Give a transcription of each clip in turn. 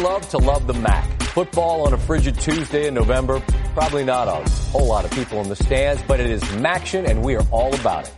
love to love the MAC. Football on a frigid Tuesday in November, probably not a whole lot of people in the stands, but it is MACtion and we are all about it.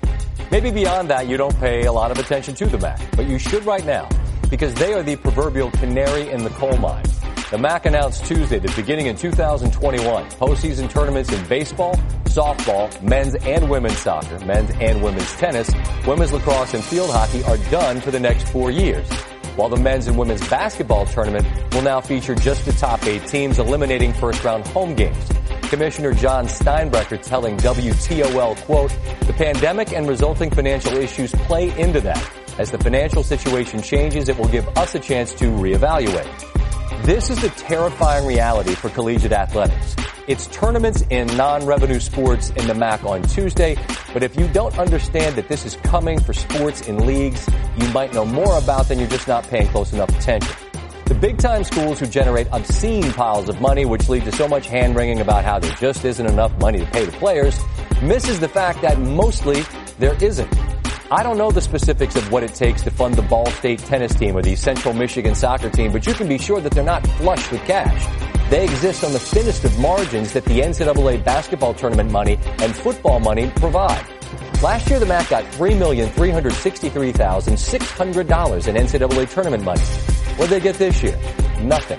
Maybe beyond that, you don't pay a lot of attention to the MAC, but you should right now because they are the proverbial canary in the coal mine. The MAC announced Tuesday that beginning in 2021, postseason tournaments in baseball, softball, men's and women's soccer, men's and women's tennis, women's lacrosse, and field hockey are done for the next four years while the men's and women's basketball tournament will now feature just the top eight teams eliminating first round home games. Commissioner Jon Steinbrecher telling WTOL, quote, the pandemic and resulting financial issues play into that. As the financial situation changes, it will give us a chance to reevaluate. This is the terrifying reality for collegiate athletics. It's tournaments in non-revenue sports in the MAC on Tuesday, but if you don't understand that this is coming for sports in leagues you might know more about than you're just not paying close enough attention. The big time schools who generate obscene piles of money, which lead to so much hand wringing about how there just isn't enough money to pay the players, misses the fact that mostly there isn't. I don't know the specifics of what it takes to fund the Ball State tennis team or the Central Michigan soccer team, but you can be sure that they're not flush with cash. They exist on the thinnest of margins that the NCAA basketball tournament money and football money provide. Last year, the MAC got $3,363,600 in NCAA tournament money. What did they get this year? Nothing.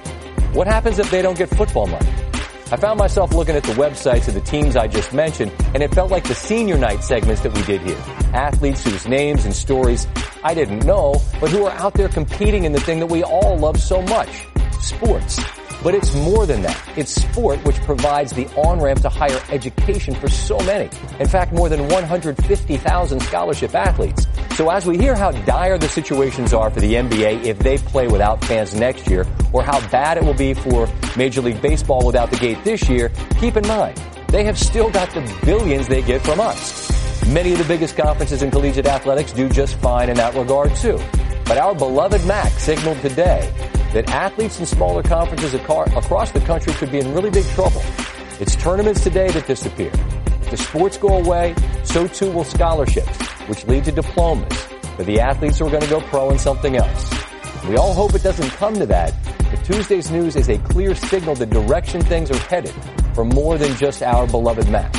What happens if they don't get football money? I found myself looking at the websites of the teams I just mentioned, and it felt like the senior night segments that we did here. Athletes whose names and stories I didn't know, but who are out there competing in the thing that we all love so much, sports. But it's more than that. It's sport which provides the on-ramp to higher education for so many. In fact, more than 150,000 scholarship athletes. So as we hear how dire the situations are for the NBA if they play without fans next year, or how bad it will be for Major League Baseball without the gate this year, keep in mind, they have still got the billions they get from us. Many of the biggest conferences in collegiate athletics do just fine in that regard too. But our beloved MAC signaled today that athletes in smaller conferences across the country could be in really big trouble. It's tournaments today that disappear. If the sports go away, so too will scholarships, which lead to diplomas for the athletes who are going to go pro in something else. We all hope it doesn't come to that, but Tuesday's news is a clear signal the direction things are headed for more than just our beloved MAC.